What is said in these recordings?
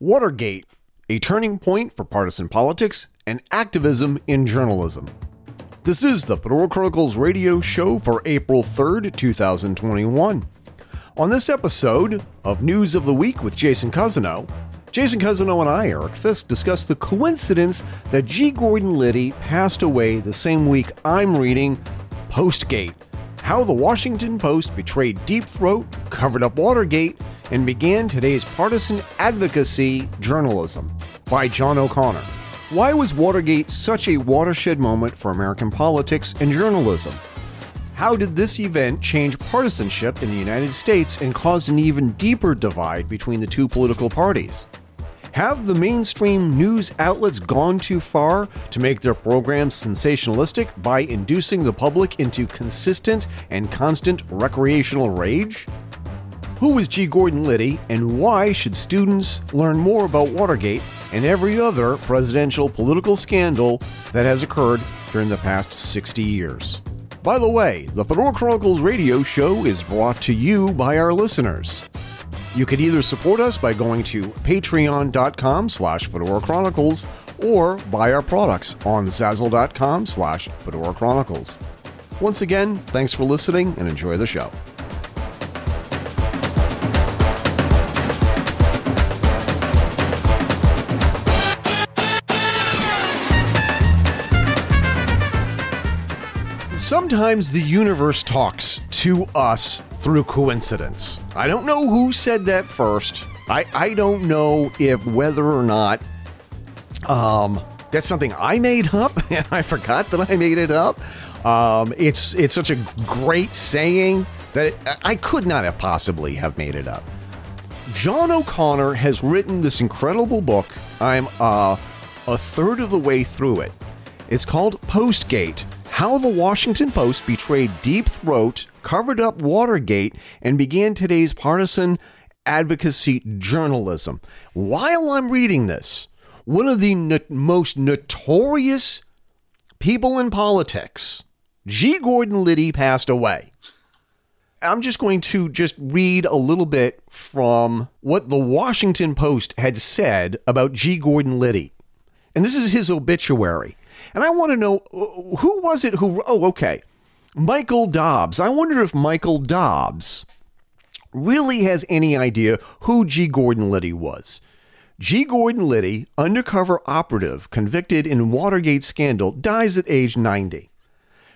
Watergate, a turning point for partisan politics and activism in journalism. This is the Fedora Chronicles radio show for April 3rd, 2021. On this episode of News of the Week with Jason Cousineau, Jason Cousineau and I, Eric Fisk, discuss the coincidence that G. Gordon Liddy passed away the same week I'm reading Postgate How the Washington Post Betrayed Deep Throat, Covered Up Watergate, and began today's partisan advocacy journalism by John O'Connor. Why was Watergate such a watershed moment for American politics and journalism? How did this event change partisanship in the United States and caused an even deeper divide between the two political parties? Have the mainstream news outlets gone too far to make their programs sensationalistic by inducing the public into consistent and constant recreational rage? Who was G. Gordon Liddy, and why should students learn more about Watergate and every other presidential political scandal that has occurred during the past 60 years? By the way, the Fedora Chronicles radio show is brought to you by our listeners. You can either support us by going to patreon.com slash Fedora Chronicles or buy our products on zazzle.com slash Fedora Chronicles. Once again, thanks for listening and enjoy the show. Sometimes the universe talks to us through coincidence. I don't know who said that first. I, I don't know if whether or not um, that's something I made up and I forgot that I made it up. Um, it's it's such a great saying that I could not have possibly have made it up. John O'Connor has written this incredible book. I'm uh, a third of the way through it. It's called Postgate how the Washington Post betrayed Deep Throat, covered up Watergate, and began today's partisan advocacy journalism. While I'm reading this, one of the no- most notorious people in politics, G. Gordon Liddy, passed away. I'm just going to just read a little bit from what the Washington Post had said about G. Gordon Liddy. And this is his obituary. And I want to know uh, who was it who, oh, okay. Michael Dobbs. I wonder if Michael Dobbs really has any idea who G. Gordon Liddy was. G. Gordon Liddy, undercover operative convicted in Watergate scandal, dies at age 90.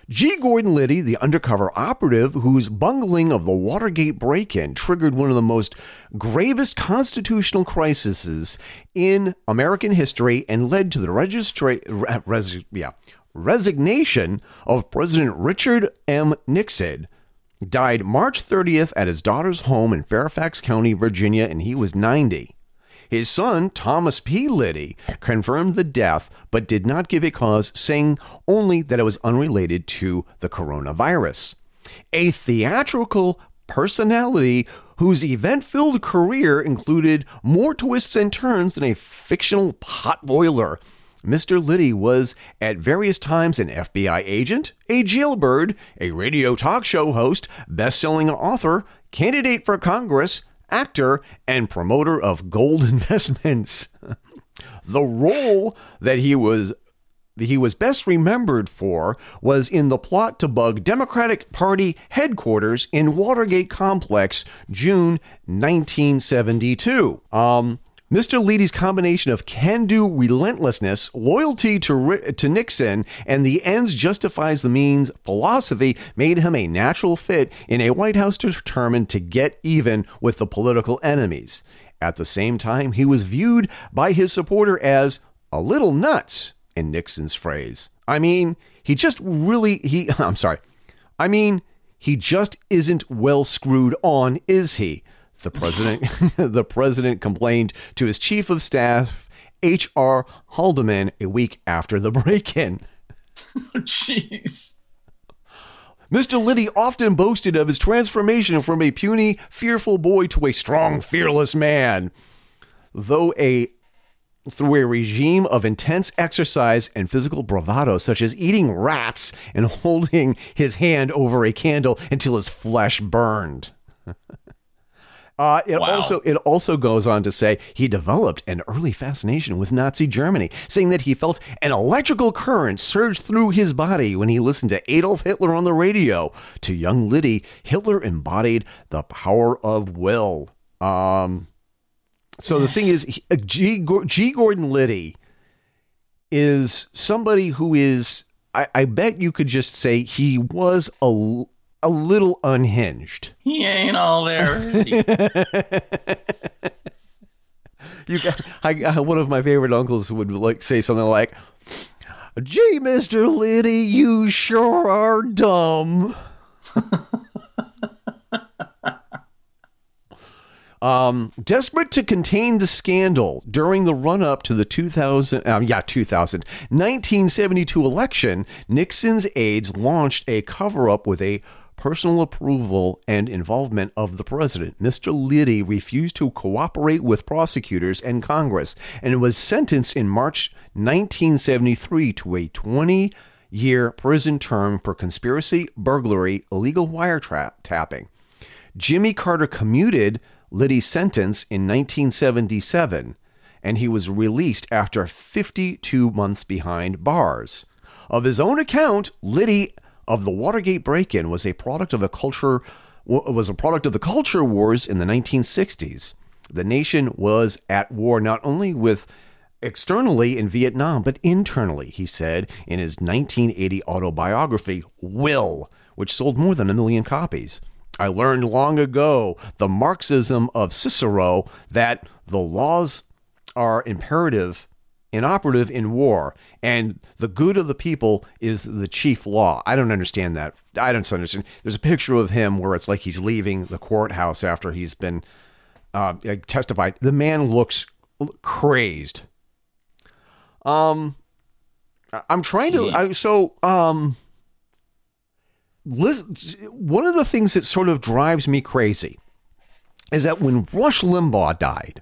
G. Gordon Liddy, the undercover operative whose bungling of the Watergate break in triggered one of the most gravest constitutional crises in American history and led to the registra- res- yeah, resignation of President Richard M. Nixon, died March 30th at his daughter's home in Fairfax County, Virginia, and he was 90. His son, Thomas P. Liddy, confirmed the death but did not give a cause, saying only that it was unrelated to the coronavirus. A theatrical personality whose event filled career included more twists and turns than a fictional potboiler. Mr. Liddy was at various times an FBI agent, a jailbird, a radio talk show host, best selling author, candidate for Congress, actor, and promoter of gold investments. the role that he was he was best remembered for was in the plot to bug Democratic Party headquarters in Watergate Complex, June 1972. Um, Mr. Liddy's combination of can-do relentlessness, loyalty to, to Nixon, and the ends justifies the means philosophy made him a natural fit in a White House determined to get even with the political enemies. At the same time, he was viewed by his supporter as a little nuts, in Nixon's phrase. I mean, he just really he I'm sorry. I mean, he just isn't well screwed on, is he? The president, the president complained to his chief of staff, H.R. Haldeman, a week after the break-in. Jeez. Mr. Liddy often boasted of his transformation from a puny, fearful boy to a strong, fearless man. Though a through a regime of intense exercise and physical bravado, such as eating rats and holding his hand over a candle until his flesh burned. Uh, it Wow. also it also goes on to say he developed an early fascination with Nazi Germany, saying that he felt an electrical current surge through his body when he listened to Adolf Hitler on the radio. To young Liddy, Hitler embodied the power of will. Um, so the thing is, he- uh, G. G. Gordon Liddy is somebody who is. I, I bet you could just say he was a, a little unhinged. He ain't all there. You got, I, I, one of my favorite uncles would like say something like, "Gee, Mister Liddy, you sure are dumb." um, desperate to contain the scandal during the run-up to the 2000, um, yeah, 2000, 1972 election, Nixon's aides launched a cover-up with a personal approval and involvement of the president. Mr. Liddy refused to cooperate with prosecutors and Congress and was sentenced in March 1973 to a 20 year prison term for conspiracy, burglary, illegal wiretapping. Jimmy Carter commuted Liddy's sentence in 1977, and he was released after 52 months behind bars. Of his own account, Liddy of the Watergate break-in was a product of a culture was a product of the culture wars in the 1960s. The nation was at war not only with externally in Vietnam, but internally, he said in his 1980 autobiography, Will, which sold more than a million copies. I learned long ago the Marxism of Cicero that the laws are imperative, inoperative in war, and the good of the people is the chief law. I don't understand that. I don't understand. There's a picture of him where it's like he's leaving the courthouse after he's been uh, testified. The man looks crazed. Um, I'm trying to. I, so, um, listen, one of the things that sort of drives me crazy is that when Rush Limbaugh died,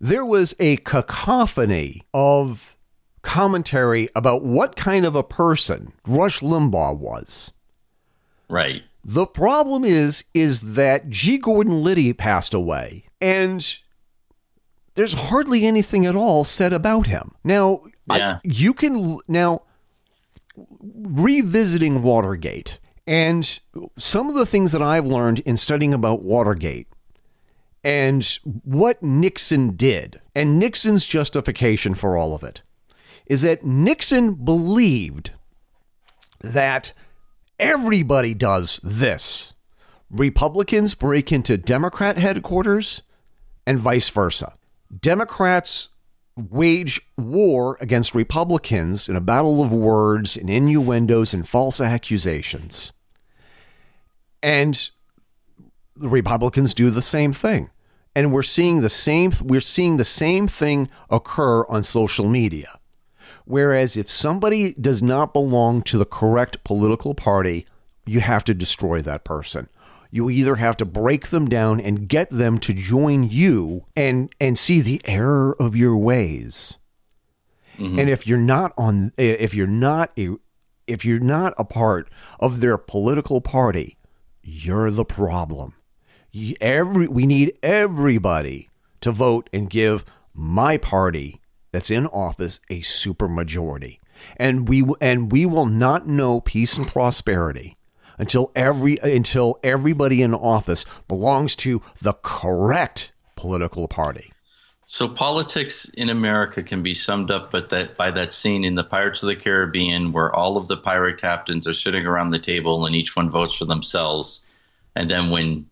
there was a cacophony of commentary about what kind of a person Rush Limbaugh was. right. The problem is is that G. Gordon Liddy passed away, and there's hardly anything at all said about him. Now, I- Yeah. you can now revisiting Watergate and some of the things that I've learned in studying about Watergate and what Nixon did and Nixon's justification for all of it is that Nixon believed that everybody does this. Republicans break into Democrat headquarters and vice versa. Democrats wage war against Republicans in a battle of words and innuendos and false accusations. And the Republicans do the same thing. And we're seeing the same we're seeing the same thing occur on social media. Whereas if somebody does not belong to the correct political party, you have to destroy that person. You either have to break them down and get them to join you and and see the error of your ways. Mm-hmm. And if you're not on if you're not a if you're not a part of their political party, you're the problem. Every we need everybody to vote and give my party that's in office a supermajority, and we and we will not know peace and prosperity until every until everybody in office belongs to the correct political party. So politics in America can be summed up by that by that scene in the Pirates of the Caribbean where all of the pirate captains are sitting around the table and each one votes for themselves. And then when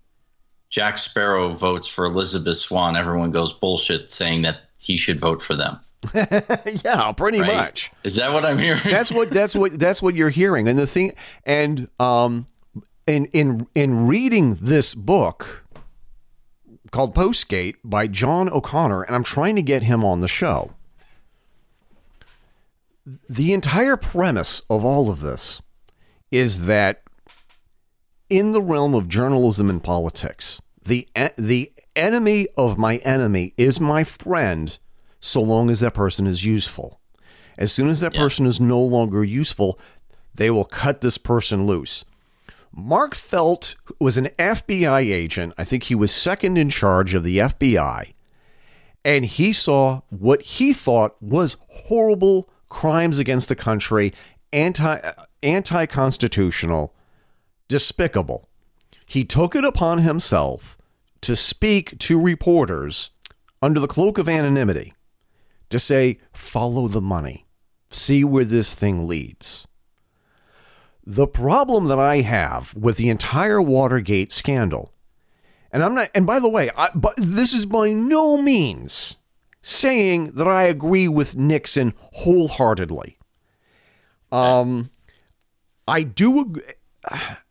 Jack Sparrow votes for Elizabeth Swann, everyone goes bullshit saying that he should vote for them. yeah, pretty right? much. Is that what I'm hearing? That's what that's what that's what you're hearing. And the thing and um in in in reading this book called Postgate by John O'Connor, and I'm trying to get him on the show. The entire premise of all of this is that in the realm of journalism and politics, the the enemy of my enemy is my friend so long as that person is useful. As soon as that Yeah. person is no longer useful, they will cut this person loose. Mark Felt was an FBI agent. I think he was second in charge of the FBI. And he saw what he thought was horrible crimes against the country, anti anti constitutional, despicable. He took it upon himself to speak to reporters under the cloak of anonymity to say, follow the money, see where this thing leads. The problem that I have with the entire Watergate scandal, and I'm not, and by the way, I, but this is by no means saying that I agree with Nixon wholeheartedly. Um, I do.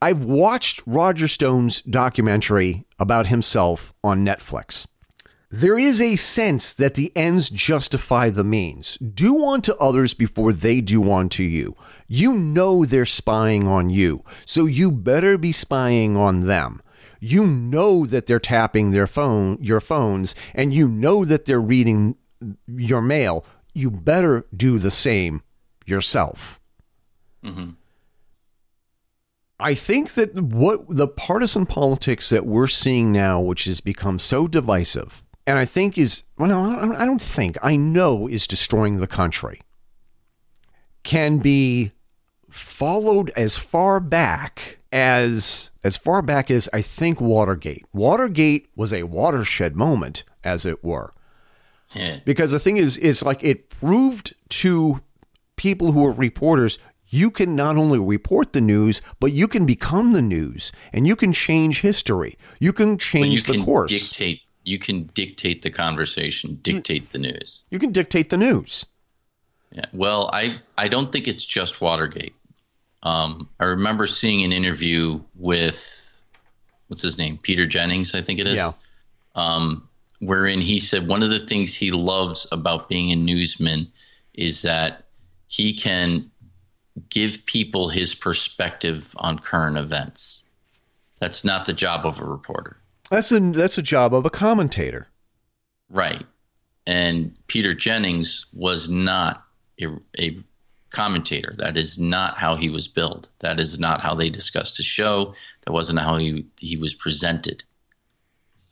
I've watched Roger Stone's documentary about himself on Netflix. There is a sense that the ends justify the means. Do unto others before they do unto you. You know they're spying on you, so you better be spying on them. You know that they're tapping their phone, your phones, and you know that they're reading your mail. You better do the same yourself. Mm-hmm. I think that what the partisan politics that we're seeing now, which has become so divisive, and I think is, well, no, I don't think, I know is destroying the country, can be followed as far back as as far back as I think Watergate. Watergate was a watershed moment, as it were. Yeah. Because the thing is, is like it proved to people who were reporters, you can not only report the news, but you can become the news and you can change history. You can change you the can course. Dictate. You can dictate the conversation. Dictate the news. You can dictate the news. Yeah. Well, I I don't think it's just Watergate. Um, I remember seeing an interview with what's his name, Peter Jennings, I think it is. Yeah. Um, wherein he said one of the things he loves about being a newsman is that he can give people his perspective on current events. That's not the job of a reporter. That's a that's a job of a commentator. Right. And Peter Jennings was not a, a commentator. That is not how he was billed. That is not how they discussed the show. That wasn't how he he was presented.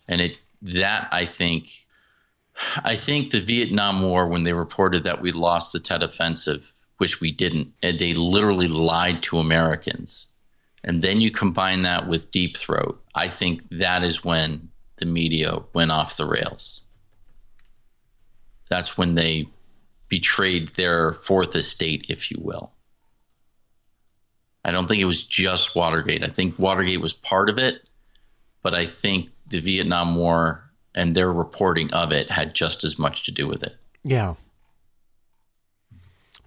And it that I think I think the Vietnam War when they reported that we lost the Tet Offensive, which we didn't, and they literally lied to Americans. And then you combine that with Deep Throat, I think that is when the media went off the rails. That's when they betrayed their fourth estate, if you will. I don't think it was just Watergate. I think Watergate was part of it, but I think the Vietnam War and their reporting of it had just as much to do with it. Yeah.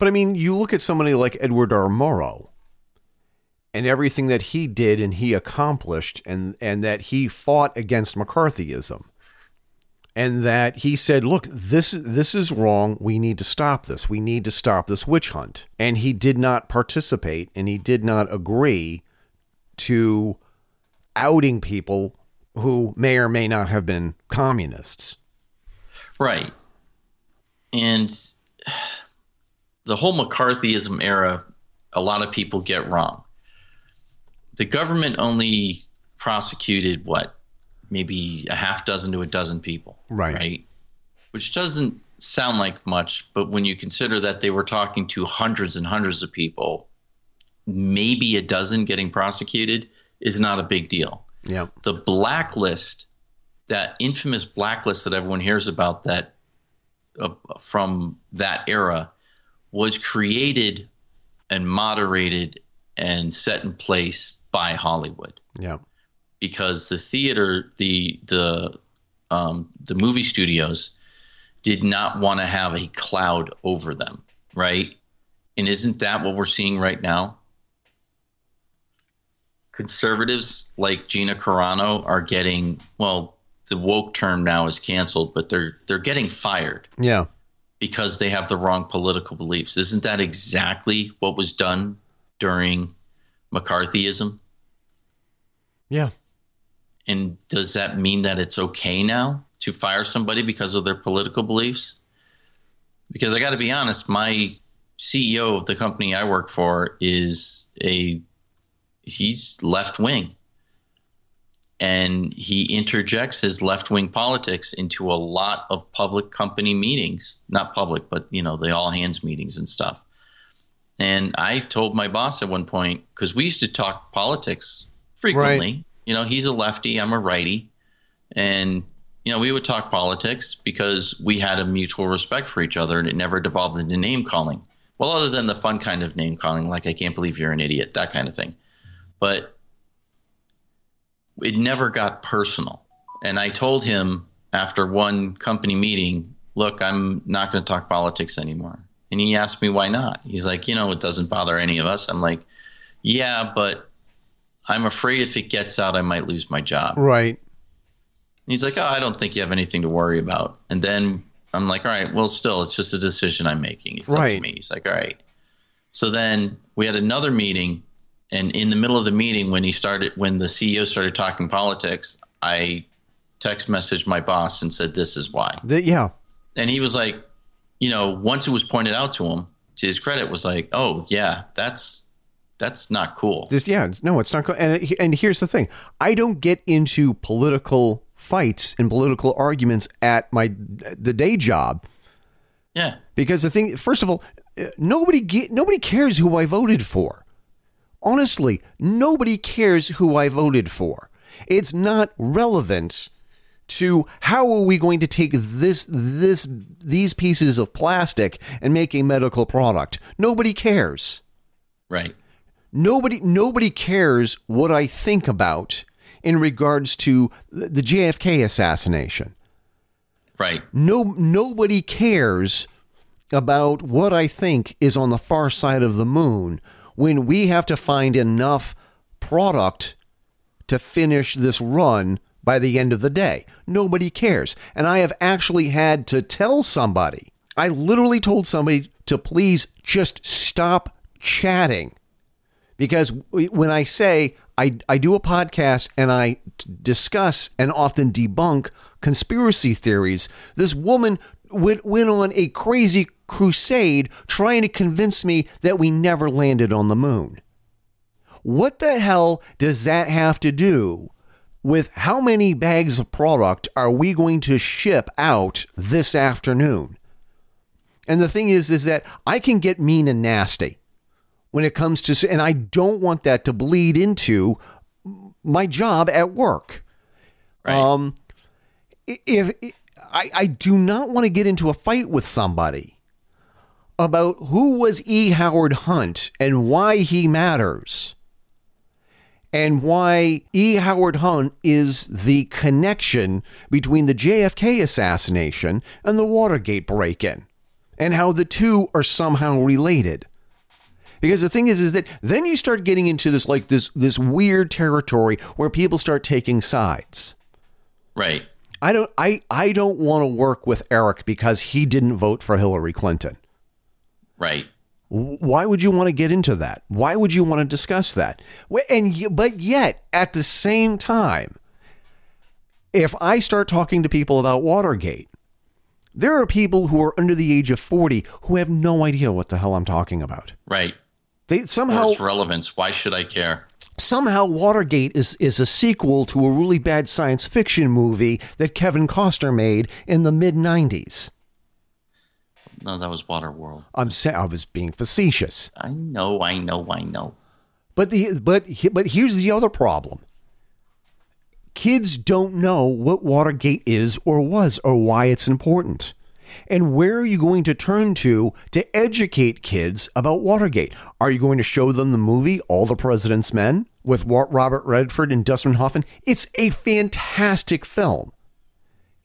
But I mean, you look at somebody like Edward R. Murrow and everything that he did and he accomplished and and that he fought against McCarthyism. And that he said, "Look, this this is wrong. We need to stop this. We need to stop this witch hunt." And he did not participate and he did not agree to outing people who may or may not have been communists. Right. And the whole McCarthyism era, a lot of people get wrong. The government only prosecuted what? Maybe a half dozen to a dozen people. Right. Right. Which doesn't sound like much, but when you consider that they were talking to hundreds and hundreds of people, maybe a dozen getting prosecuted is not a big deal Yeah. the blacklist, that infamous blacklist that everyone hears about, that uh, from that era, was created and moderated and set in place by Hollywood Yeah. because the theater, the the um, the movie studios did not want to have a cloud over them, right? And isn't that what we're seeing right now? Conservatives like Gina Carano are getting well. The woke term now is canceled, but they're they're getting fired Yeah. Because they have the wrong political beliefs. Isn't that exactly what was done during McCarthyism? Yeah. And does that mean that it's okay now to fire somebody because of their political beliefs? Because I got to be honest, my CEO of the company I work for is a he's left wing and he interjects his left wing politics into a lot of public company meetings. Not public, but you know, the all hands meetings and stuff. And I told my boss at one point because we used to talk politics frequently. Right. You know, he's a lefty, I'm a righty, and you know, we would talk politics because we had a mutual respect for each other, and it never devolved into name calling. Well, other than the fun kind of name calling, like "I can't believe you're an idiot," that kind of thing. But it never got personal. And I told him after one company meeting, look, I'm not going to talk politics anymore. And he asked me why not. He's like, you know, it doesn't bother any of us. I'm like, yeah, but I'm afraid if it gets out, I might lose my job. Right. He's like, oh, I don't think you have anything to worry about. And then I'm like, all right, well, still, it's just a decision I'm making. It's right. up to me. He's like, all right. So then we had another meeting and in the middle of the meeting, when he started, when the CEO started talking politics, I text messaged my boss and said, "This is why." The, yeah. And he was like, you know, once it was pointed out to him, to his credit, was like, "Oh yeah, that's that's not cool." This, yeah, no, it's not cool. And and here's the thing: I don't get into political fights and political arguments at my the day job. Yeah. Because the thing, first of all, nobody get, nobody cares who I voted for honestly, nobody cares who I voted for. It's not relevant to how are we going to take this this these pieces of plastic and make a medical product. Nobody cares. Right. Nobody nobody cares what I think about in regards to the JFK assassination. Right. No nobody cares about what I think is on the far side of the moon when we have to find enough product to finish this run by the end of the day. Nobody cares. And I have actually had to tell somebody, I literally told somebody to please just stop chatting. Because when I say I, I do a podcast and I discuss and often debunk conspiracy theories, this woman went, went on a crazy crusade trying to convince me that we never landed on the moon. What the hell does that have to do with how many bags of product are we going to ship out this afternoon? And the thing is, is that I can get mean and nasty when it comes to, and I don't want that to bleed into my job at work. Right. Um, if, if I, I do not want to get into a fight with somebody about who was E. Howard Hunt and why he matters and why E. Howard Hunt is the connection between the JFK assassination and the Watergate break in, and how the two are somehow related. Because the thing is, is that then you start getting into this like this this weird territory where people start taking sides. Right. I don't I, I don't want to work with Eric because he didn't vote for Hillary Clinton. Right. Why would you want to get into that? Why would you want to discuss that? And but yet at the same time, if I start talking to people about Watergate, there are people who are under the age of 40 who have no idea what the hell I'm talking about. Right. They somehow What's relevance. Why should I care? somehow Watergate is, is a sequel to a really bad science fiction movie that Kevin Costner made in the mid 90s. No, that was Waterworld. I'm saying I was being facetious. I know, I know, I know. But the but but here's the other problem. Kids don't know what Watergate is or was or why it's important. And where are you going to turn to to educate kids about Watergate? Are you going to show them the movie All the President's Men with Robert Redford and Dustin Hoffman? It's a fantastic film.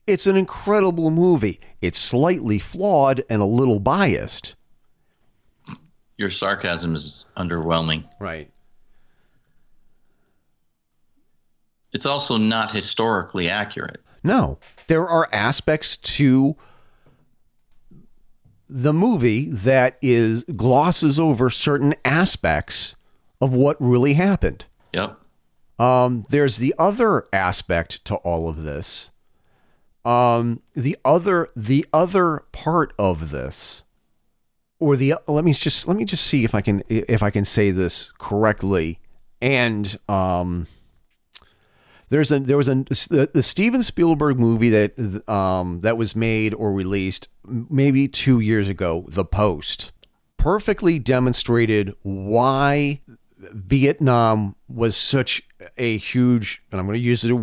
It's an incredible movie. It's slightly flawed and a little biased. Your sarcasm is underwhelming. Right. It's also not historically accurate. No, there are aspects to the movie that is glosses over certain aspects of what really happened. Yep. Um, there's the other aspect to all of this. Um, the other the other part of this, or the let me just let me just see if I can if I can say this correctly and um, there's a there was a the, the Steven Spielberg movie that um that was made or released maybe two years ago, The Post, perfectly demonstrated why Vietnam was such a huge, and I'm going to use it.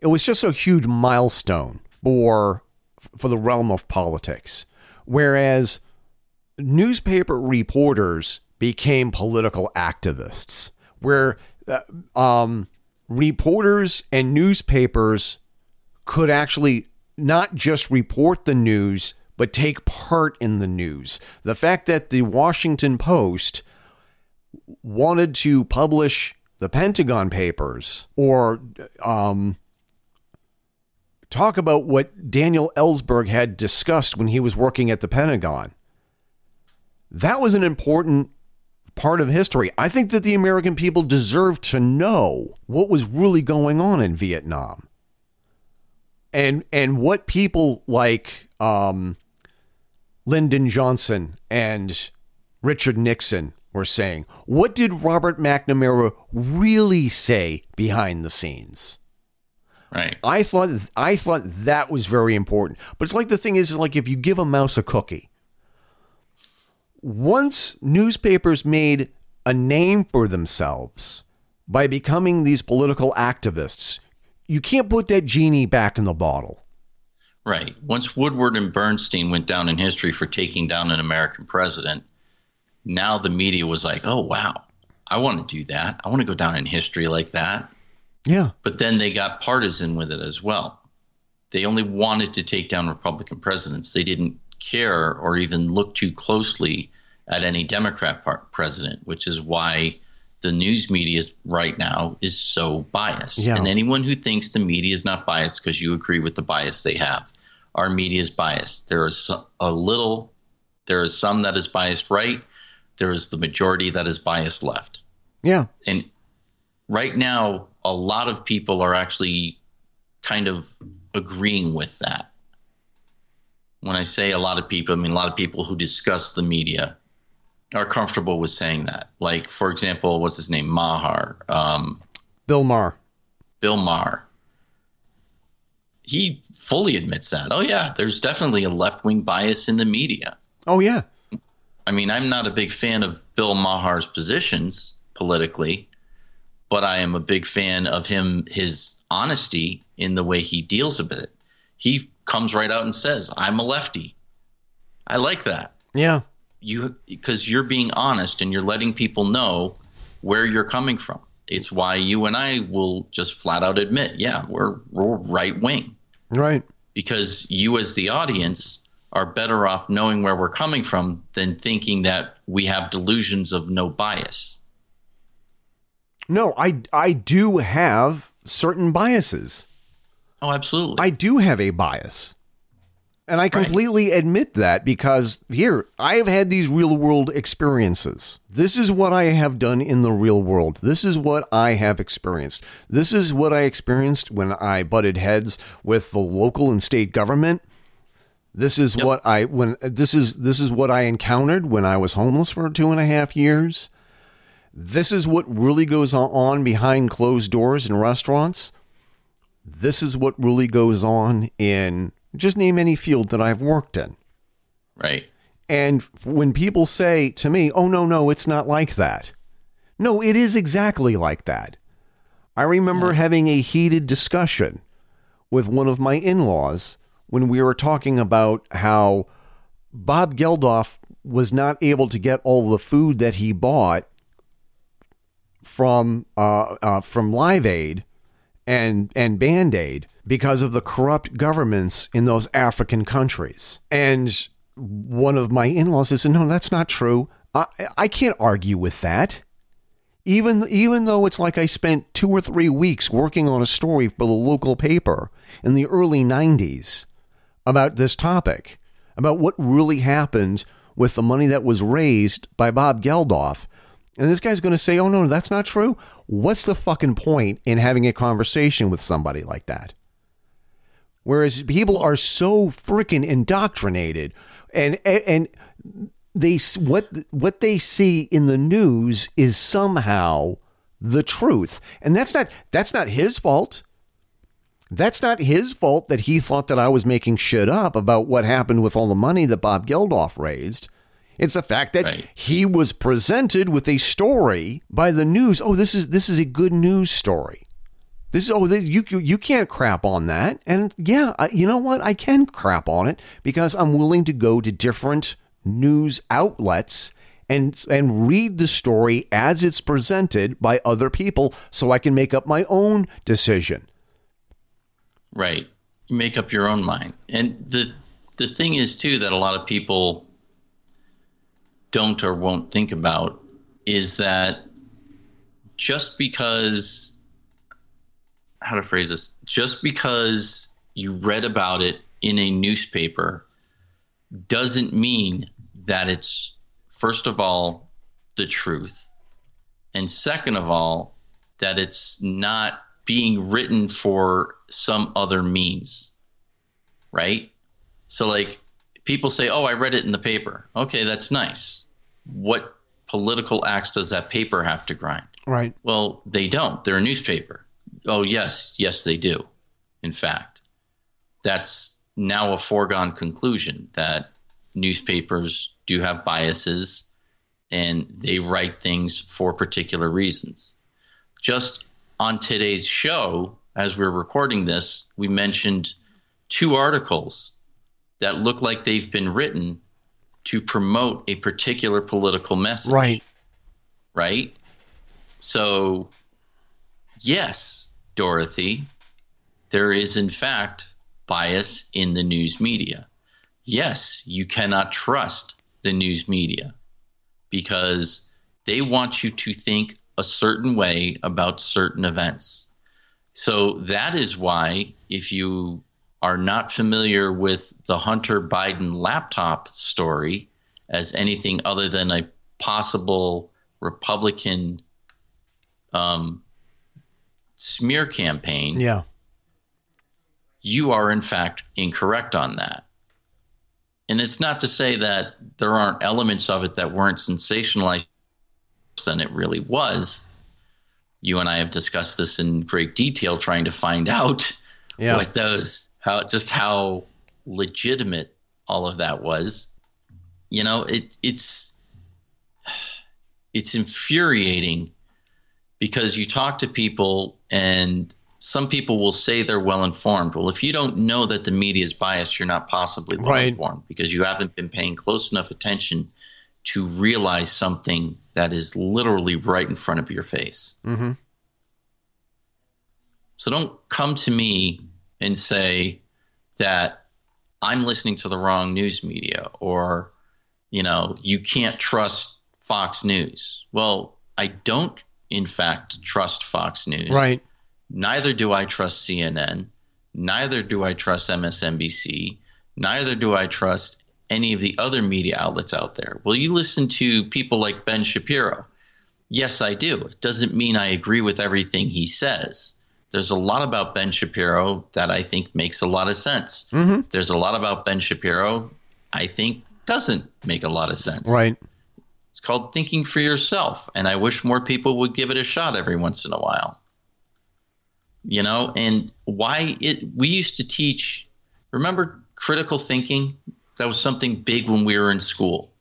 It was just a huge milestone for for the realm of politics, whereas newspaper reporters became political activists, where uh, um, reporters and newspapers could actually not just report the news, but take part in the news. The fact that the Washington Post wanted to publish the Pentagon Papers or um, talk about what Daniel Ellsberg had discussed when he was working at the Pentagon. That was an important part of history. I think that the American people deserve to know what was really going on in Vietnam. And and what people like um, Lyndon Johnson and Richard Nixon were saying. What did Robert McNamara really say behind the scenes? Right. I thought I thought that was very important. But it's like the thing is like if you give a mouse a cookie. Once newspapers made a name for themselves by becoming these political activists, you can't put that genie back in the bottle. Right. Once Woodward and Bernstein went down in history for taking down an American president, now the media was like, oh, wow, I want to do that. I want to go down in history like that. Yeah. But then they got partisan with it as well. They only wanted to take down Republican presidents. They didn't care or even look too closely at any Democrat president, which is why the news media right now is so biased. Yeah. And anyone who thinks the media is not biased because you agree with the bias they have, our media is biased. There is a little, there is some that is biased right. There is the majority that is biased left. Yeah. And right now, a lot of people are actually kind of agreeing with that. When I say a lot of people, I mean a lot of people who discuss the media are comfortable with saying that. Like, for example, what's his name? Maher. Um, Bill Maher. Bill Maher. He fully admits that. Oh, yeah, there's definitely a left wing bias in the media. Oh, yeah. I mean, I'm not a big fan of Bill Maher's positions politically, but I am a big fan of him, his honesty in the way he deals with it. He comes right out and says, I'm a lefty. I like that. Yeah you because you're being honest and you're letting people know where you're coming from. It's why you and I will just flat out admit, yeah, we're we're right wing. Right. Because you as the audience are better off knowing where we're coming from than thinking that we have delusions of no bias. No, I I do have certain biases. Oh, absolutely. I do have a bias. And I completely right. admit that because here, I have had these real world experiences. This is what I have done in the real world. This is what I have experienced. This is what I experienced when I butted heads with the local and state government. This is yep. what I when this is this is what I encountered when I was homeless for two and a half years. This is what really goes on behind closed doors in restaurants. This is what really goes on in just name any field that I've worked in. Right. And when people say to me, oh, no, no, it's not like that. No, it is exactly like that. I remember yeah. having a heated discussion with one of my in laws when we were talking about how Bob Geldof was not able to get all the food that he bought from uh, uh, from Live Aid and and Band Aid because of the corrupt governments in those African countries. And one of my in laws said, No, that's not true. I, I can't argue with that. Even, even though it's like I spent two or three weeks working on a story for the local paper in the early 90s about this topic, about what really happened with the money that was raised by Bob Geldof. And this guy's going to say, oh, no, that's not true. What's the fucking point in having a conversation with somebody like that? Whereas people are so freaking indoctrinated and and they what what they see in the news is somehow the truth. And that's not that's not his fault. That's not his fault that he thought that I was making shit up about what happened with all the money that Bob Geldof raised. It's the fact that Right. he was presented with a story by the news. Oh, this is this is a good news story. This is oh this, you you- can't crap on that. And yeah, I, you know what? I can crap on it because I'm willing to go to different news outlets and and read the story as it's presented by other people so I can make up my own decision. Right. You make up your own mind. And the the thing is too that a lot of people don't or won't think about is that just because how to phrase this, just because you read about it in a newspaper doesn't mean that it's first of all the truth and second of all that it's not being written for some other means right? So like people say oh i read it in the paper. Okay that's nice. What political acts does that paper have to grind? Right. well they don't. They're a newspaper. Oh yes. Yes they do in fact. That's now a foregone conclusion that newspapers do have biases and they write things for particular reasons. Just on today's show, as we're recording this, we mentioned two articles that look like they've been written to promote a particular political message. Right. Right? So, yes, Dorothy, there is in fact bias in the news media. Yes, you cannot trust the news media because they want you to think a certain way about certain events. So that is why, if you are not familiar with the Hunter Biden laptop story as anything other than a possible Republican um, smear campaign, Yeah. you are in fact incorrect on that. And it's not to say that there aren't elements of it that weren't sensationalized than it really was. You and I have discussed this in great detail, trying to find out Yeah. what those, how just how legitimate all of that was. You know, it it's it's infuriating because you talk to people and some people will say they're well informed. Well, if you don't know that the media is biased, you're not possibly well Right. informed because you haven't been paying close enough attention to realize something that is literally right in front of your face. Mm-hmm. So don't come to me and say that I'm listening to the wrong news media or, you know, you can't trust Fox News. Well, I don't, in fact, trust Fox News. Right. Neither do I trust CNN. Neither do I trust MSNBC. Neither do I trust any of the other media outlets out there. Well, you listen to people like Ben Shapiro. Yes, I do. It doesn't mean I agree with everything he says. There's a lot about Ben Shapiro that I think makes a lot of sense. Mhm. There's a lot about Ben Shapiro I think doesn't make a lot of sense. Right. It's called thinking for yourself, and I wish more people would give it a shot every once in a while. You know, and why it we used to teach remember critical thinking? That was something big when we were in school.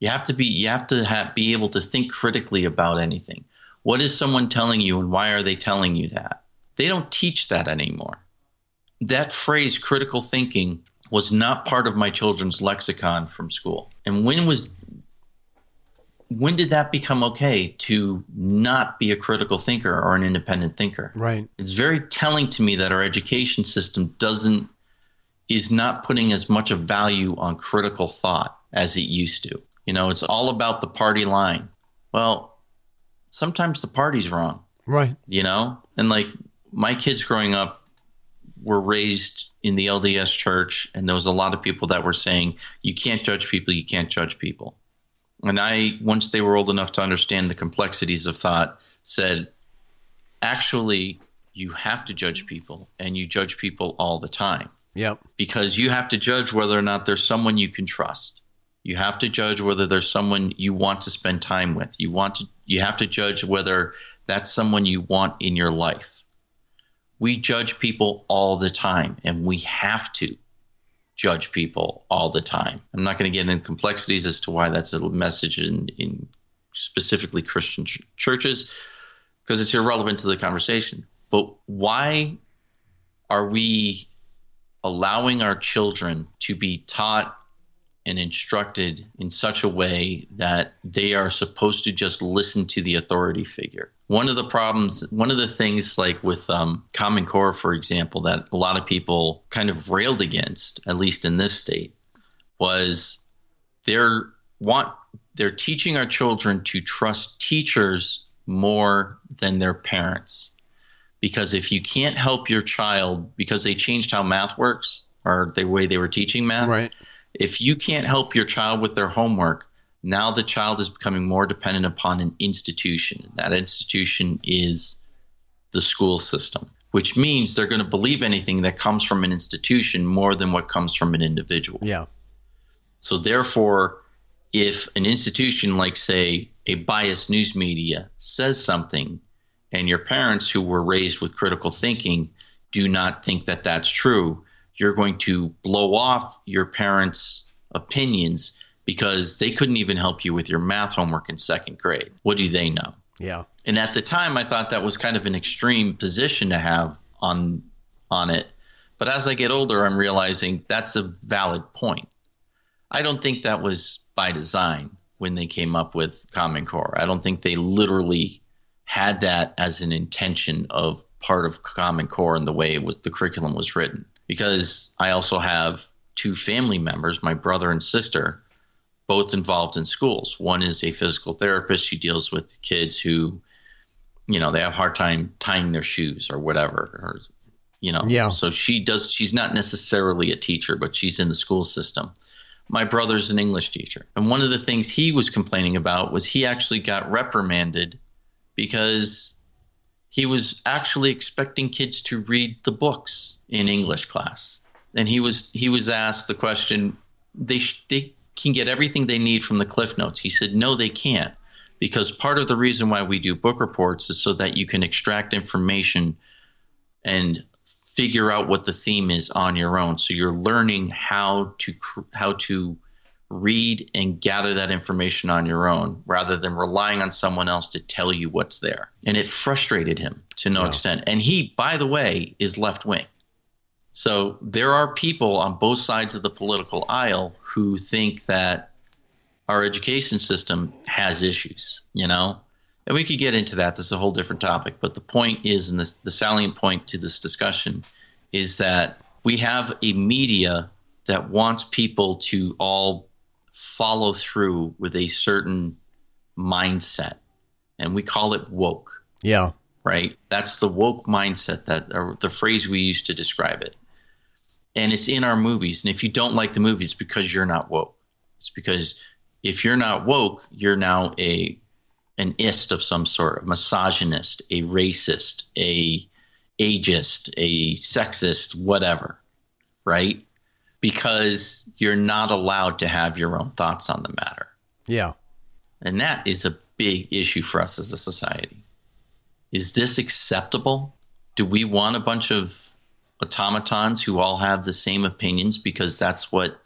You have to be you have to have, be able to think critically about anything. What is someone telling you and why are they telling you that? They don't teach that anymore. That phrase critical thinking was not part of my children's lexicon from school. And when was when did that become okay to not be a critical thinker or an independent thinker? Right. It's very telling to me that our education system doesn't is not putting as much of value on critical thought as it used to. You know, it's all about the party line. Well, sometimes the party's wrong Right. you know and like my kids growing up were raised in the lds church and there was a lot of people that were saying you can't judge people you can't judge people and i once they were old enough to understand the complexities of thought said actually you have to judge people and you judge people all the time Yep. because you have to judge whether or not there's someone you can trust You have to judge whether there's someone you want to spend time with. You want to you have to judge whether that's someone you want in your life. We judge people all the time and we have to judge people all the time. I'm not going to get into complexities as to why that's a message in, in specifically Christian ch- churches because it's irrelevant to the conversation. But why are we allowing our children to be taught and instructed in such a way that they are supposed to just listen to the authority figure. One of the problems, one of the things like with um, Common Core, for example, that a lot of people kind of railed against, at least in this state, was they're want they're teaching our children to trust teachers more than their parents. Because if you can't help your child because they changed how math works or the way they were teaching math, right if you can't help your child with their homework, now the child is becoming more dependent upon an institution. That institution is the school system, which means they're going to believe anything that comes from an institution more than what comes from an individual. Yeah. So, therefore, if an institution like, say, a biased news media says something, and your parents who were raised with critical thinking do not think that that's true, you're going to blow off your parents' opinions because they couldn't even help you with your math homework in second grade. What do they know? Yeah. And at the time I thought that was kind of an extreme position to have on on it. But as I get older I'm realizing that's a valid point. I don't think that was by design when they came up with Common Core. I don't think they literally had that as an intention of part of Common Core and the way was, the curriculum was written because I also have two family members, my brother and sister, both involved in schools. One is a physical therapist. She deals with kids who, you know, they have a hard time tying their shoes or whatever, or, you know. Yeah. So she does, she's not necessarily a teacher, but she's in the school system. My brother's an English teacher. And one of the things he was complaining about was he actually got reprimanded because he was actually expecting kids to read the books in English class. And he was he was asked the question, they they can get everything they need from the cliff notes. He said, no, they can't, because part of the reason why we do book reports is so that you can extract information and figure out what the theme is on your own. So you're learning how to how to read and gather that information on your own rather than relying on someone else to tell you what's there. And it frustrated him to no extent. And he, by the way, is left wing. So there are people on both sides of the political aisle who think that our education system has issues, you know? And we could get into that. This is a whole different topic. But the point is, and this, the salient point to this discussion is that we have a media that wants people to all follow through with a certain mindset, and we call it woke. Yeah. Right. That's the woke mindset that or the phrase we use to describe it. And it's in our movies. And if you don't like the movie, it's because you're not woke. It's because if you're not woke, you're now a an ist of some sort, a misogynist, a racist, a ageist, a sexist, whatever. Right? Because you're not allowed to have your own thoughts on the matter. Yeah. And that is a big issue for us as a society. Is this acceptable? Do we want a bunch of automatons who all have the same opinions because that's what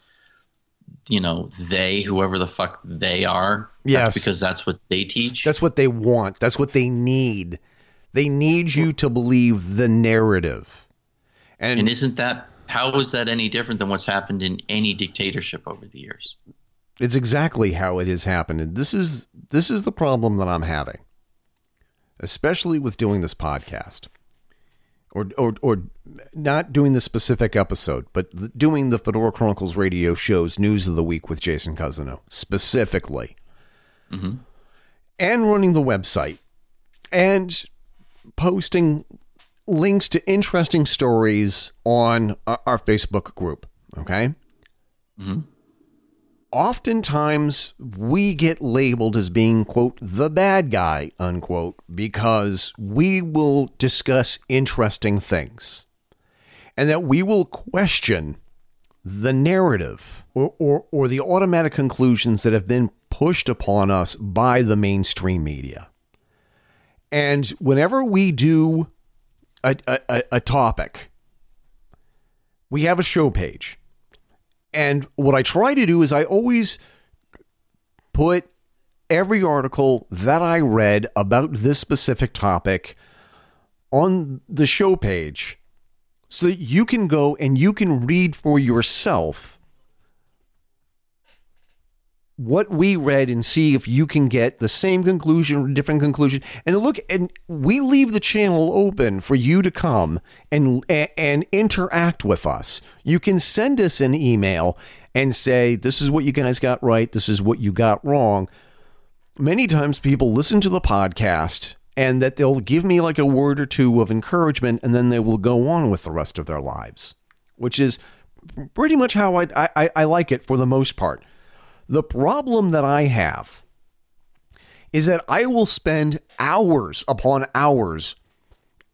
you know they whoever the fuck they are yes that's because that's what they teach that's what they want that's what they need they need you to believe the narrative and, and isn't that how is that any different than what's happened in any dictatorship over the years? It's exactly how it has happened. And this is this is the problem that I'm having. Especially with doing this podcast. Or, or, or not doing the specific episode, but doing the Fedora Chronicles radio shows News of the Week with Jason Cousineau specifically. Mm-hmm. And running the website and posting links to interesting stories on our Facebook group. Okay. Mm-hmm. Oftentimes, we get labeled as being, quote, the bad guy, unquote, because we will discuss interesting things and that we will question the narrative or, or, or the automatic conclusions that have been pushed upon us by the mainstream media. And whenever we do a, a, a topic, we have a show page. And what I try to do is I always put every article that I read about this specific topic on the show page so that you can go and you can read for yourself what we read and see if you can get the same conclusion or different conclusion. And look and we leave the channel open for you to come and and interact with us. You can send us an email and say this is what you guys got right. This is what you got wrong. Many times people listen to the podcast and that they'll give me like a word or two of encouragement and then they will go on with the rest of their lives, which is pretty much how I, I, I like it for the most part. The problem that I have is that I will spend hours upon hours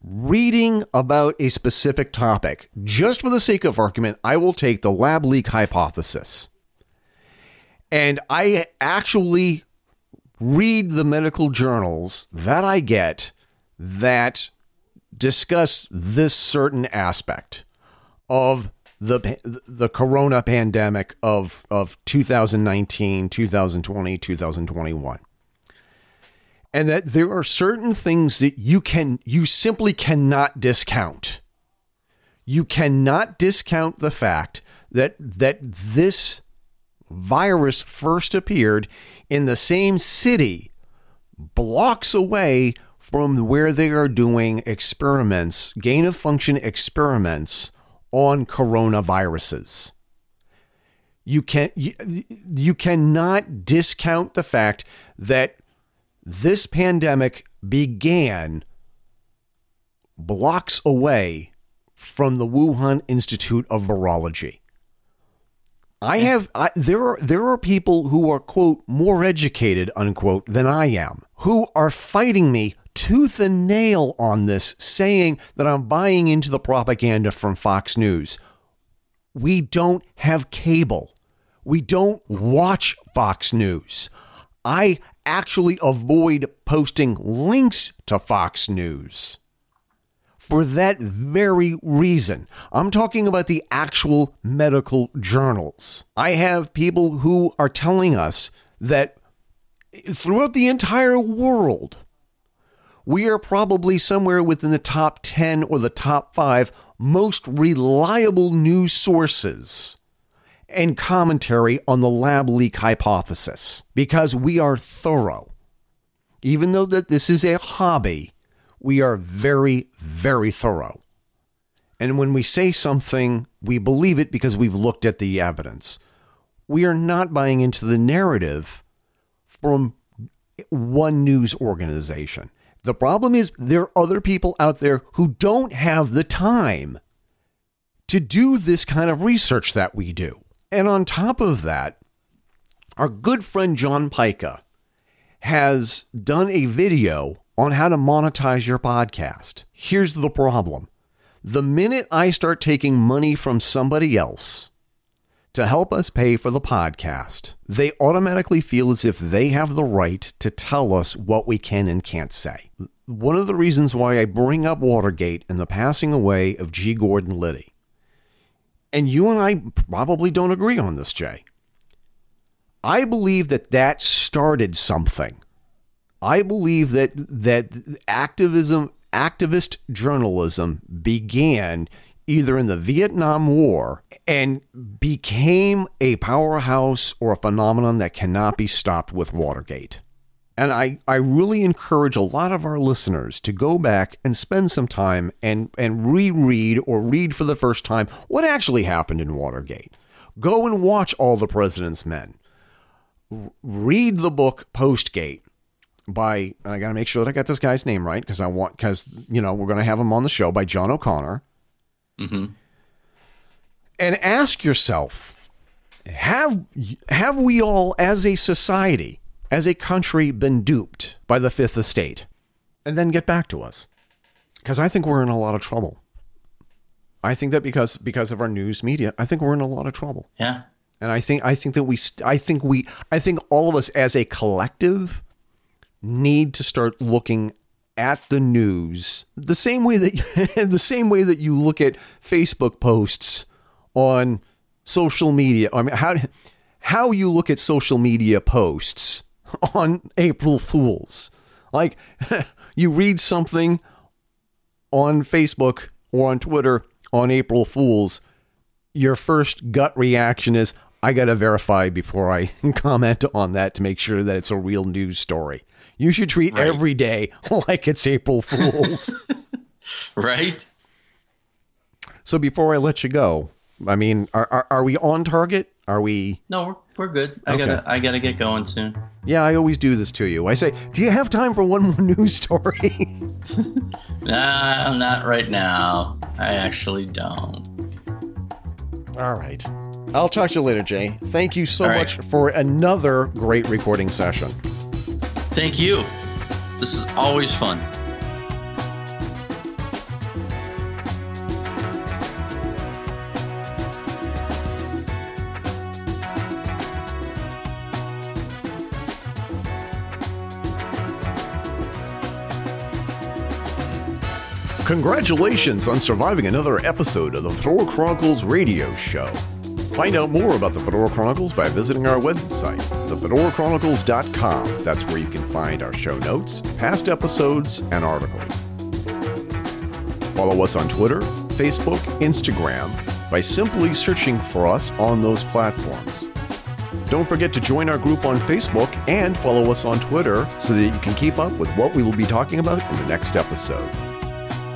reading about a specific topic. Just for the sake of argument, I will take the lab leak hypothesis. And I actually read the medical journals that I get that discuss this certain aspect of the the corona pandemic of of 2019, 2020, 2021. And that there are certain things that you can you simply cannot discount. You cannot discount the fact that that this virus first appeared in the same city, blocks away from where they are doing experiments, gain of function experiments on coronaviruses. You can you, you cannot discount the fact that this pandemic began blocks away from the Wuhan Institute of Virology. I have I, there are there are people who are quote more educated unquote than I am who are fighting me tooth and nail on this saying that I'm buying into the propaganda from Fox News. We don't have cable. We don't watch Fox News. I actually avoid posting links to Fox News for that very reason. I'm talking about the actual medical journals. I have people who are telling us that throughout the entire world, we are probably somewhere within the top 10 or the top 5 most reliable news sources and commentary on the lab leak hypothesis because we are thorough. Even though that this is a hobby, we are very, very thorough. And when we say something, we believe it because we've looked at the evidence. We are not buying into the narrative from one news organization. The problem is there are other people out there who don't have the time to do this kind of research that we do. And on top of that, our good friend John Pica has done a video on how to monetize your podcast. Here's the problem the minute I start taking money from somebody else to help us pay for the podcast, they automatically feel as if they have the right to tell us what we can and can't say. One of the reasons why I bring up Watergate and the passing away of G. Gordon Liddy, and you and I probably don't agree on this, Jay. I believe that that started something. I believe that that activism, activist journalism began either in the Vietnam War and became a powerhouse or a phenomenon that cannot be stopped with Watergate. And I, I really encourage a lot of our listeners to go back and spend some time and, and reread or read for the first time what actually happened in Watergate. Go and watch All the President's Men. Read the book Postgate by I got to make sure that I got this guy's name right because I want because you know we're going to have him on the show by John O'Connor. Mm-hmm. And ask yourself, have have we all, as a society, as a country, been duped by the Fifth Estate? And then get back to us, because I think we're in a lot of trouble. I think that because because of our news media, I think we're in a lot of trouble. Yeah. And I think I think that we I think we I think all of us as a collective need to start looking at the news the same way that the same way that you look at Facebook posts on social media. I mean how how you look at social media posts on April Fools. Like you read something on Facebook or on Twitter on April Fools, your first gut reaction is, I got to verify before I comment on that to make sure that it's a real news story. You should treat Right. every day like it's April Fools. Right? so before I let you go, I mean, are, are, are we on target? Are we? No, we're, we're good. I Okay. gotta I gotta get going soon. Yeah, I always do this to you. I say, do you have time for one more news story? Nah, not right now. I actually don't. All right. I'll talk to you later, Jay. Thank you so right. much for another great recording session. Thank you. This is always fun. Congratulations on surviving another episode of the Fedora Chronicles radio show. Find out more about the Fedora Chronicles by visiting our website, thefedorachronicles.com. That's where you can find our show notes, past episodes, and articles. Follow us on Twitter, Facebook, Instagram by simply searching for us on those platforms. Don't forget to join our group on Facebook and follow us on Twitter so that you can keep up with what we will be talking about in the next episode.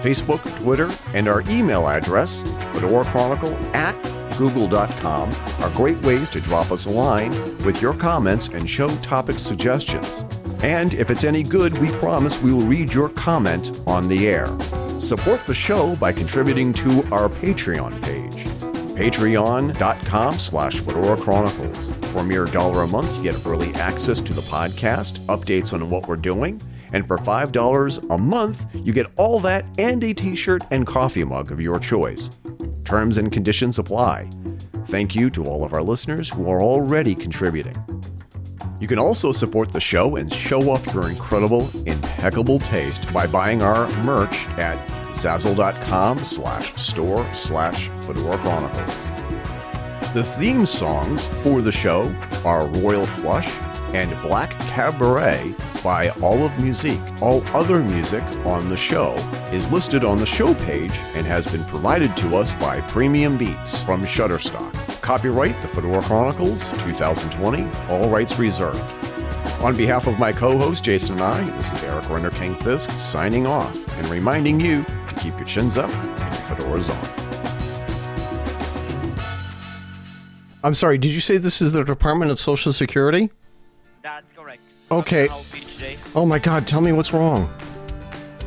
Facebook, Twitter, and our email address, Fedora Chronicle at google.com, are great ways to drop us a line with your comments and show topic suggestions. And if it's any good, we promise we will read your comment on the air. Support the show by contributing to our Patreon page patreon.com slash fedora chronicles for a mere dollar a month you get early access to the podcast updates on what we're doing and for $5 a month you get all that and a t-shirt and coffee mug of your choice terms and conditions apply thank you to all of our listeners who are already contributing you can also support the show and show off your incredible, impeccable taste by buying our merch at zazzle.com slash store slash Fedora Chronicles. The theme songs for the show are Royal Flush and Black Cabaret by All of Musique. All other music on the show is listed on the show page and has been provided to us by Premium Beats from Shutterstock. Copyright The Fedora Chronicles 2020, all rights reserved. On behalf of my co host Jason and I, this is Eric Renner King Fisk signing off and reminding you to keep your chins up and your fedoras on. I'm sorry, did you say this is the Department of Social Security? Okay. How can I help you today? Oh my god, tell me what's wrong.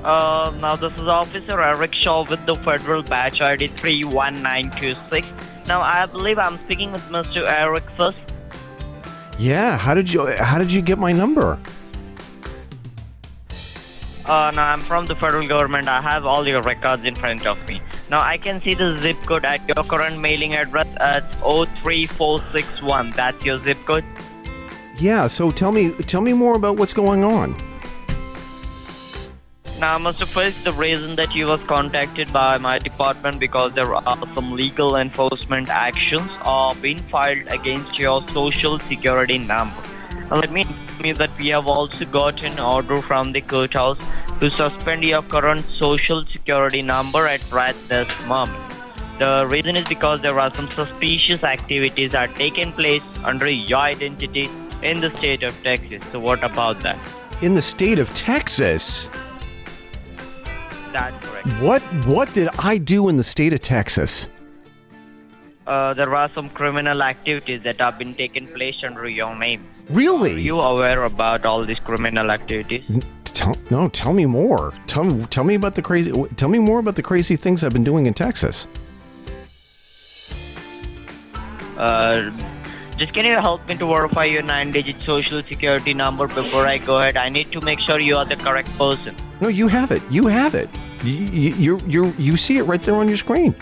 Uh, now this is Officer Eric Shaw with the Federal Badge ID 31926. Now I believe I'm speaking with Mr. Eric Fisk. Yeah, how did you how did you get my number? Uh, now I'm from the federal government. I have all your records in front of me. Now I can see the zip code at your current mailing address at 03461. That's your zip code. Yeah, so tell me tell me more about what's going on. Now, Mr. Fisk, the reason that you was contacted by my department because there are some legal enforcement actions are being filed against your social security number. Let me you that we have also got an order from the courthouse to suspend your current social security number at right this moment. The reason is because there are some suspicious activities that are taking place under your identity in the state of Texas. So, what about that? In the state of Texas. That's correct. What what did I do in the state of Texas? uh, there were some criminal activities that have been taking place under your name. Really? Are you aware about all these criminal activities? Tell, no, tell me more. Tell tell me about the crazy. Tell me more about the crazy things I've been doing in Texas. Uh, just can you help me to verify your nine-digit social security number before I go ahead? I need to make sure you are the correct person. No, you have it. You have it. You you you you see it right there on your screen.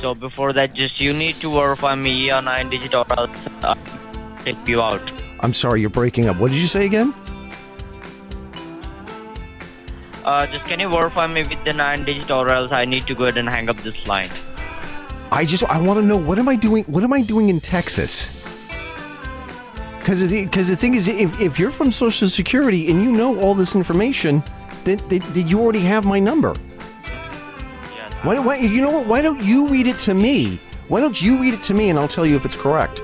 So before that, just you need to verify me a nine digit or else I'll take you out. I'm sorry, you're breaking up. What did you say again? Uh, just can you verify me with the nine digit or else I need to go ahead and hang up this line. I just I want to know what am I doing? What am I doing in Texas? Because the because the thing is, if, if you're from Social Security and you know all this information, then, then, then you already have my number. Why, don't- why you know what? Why don't you read it to me? Why don't you read it to me and I'll tell you if it's correct?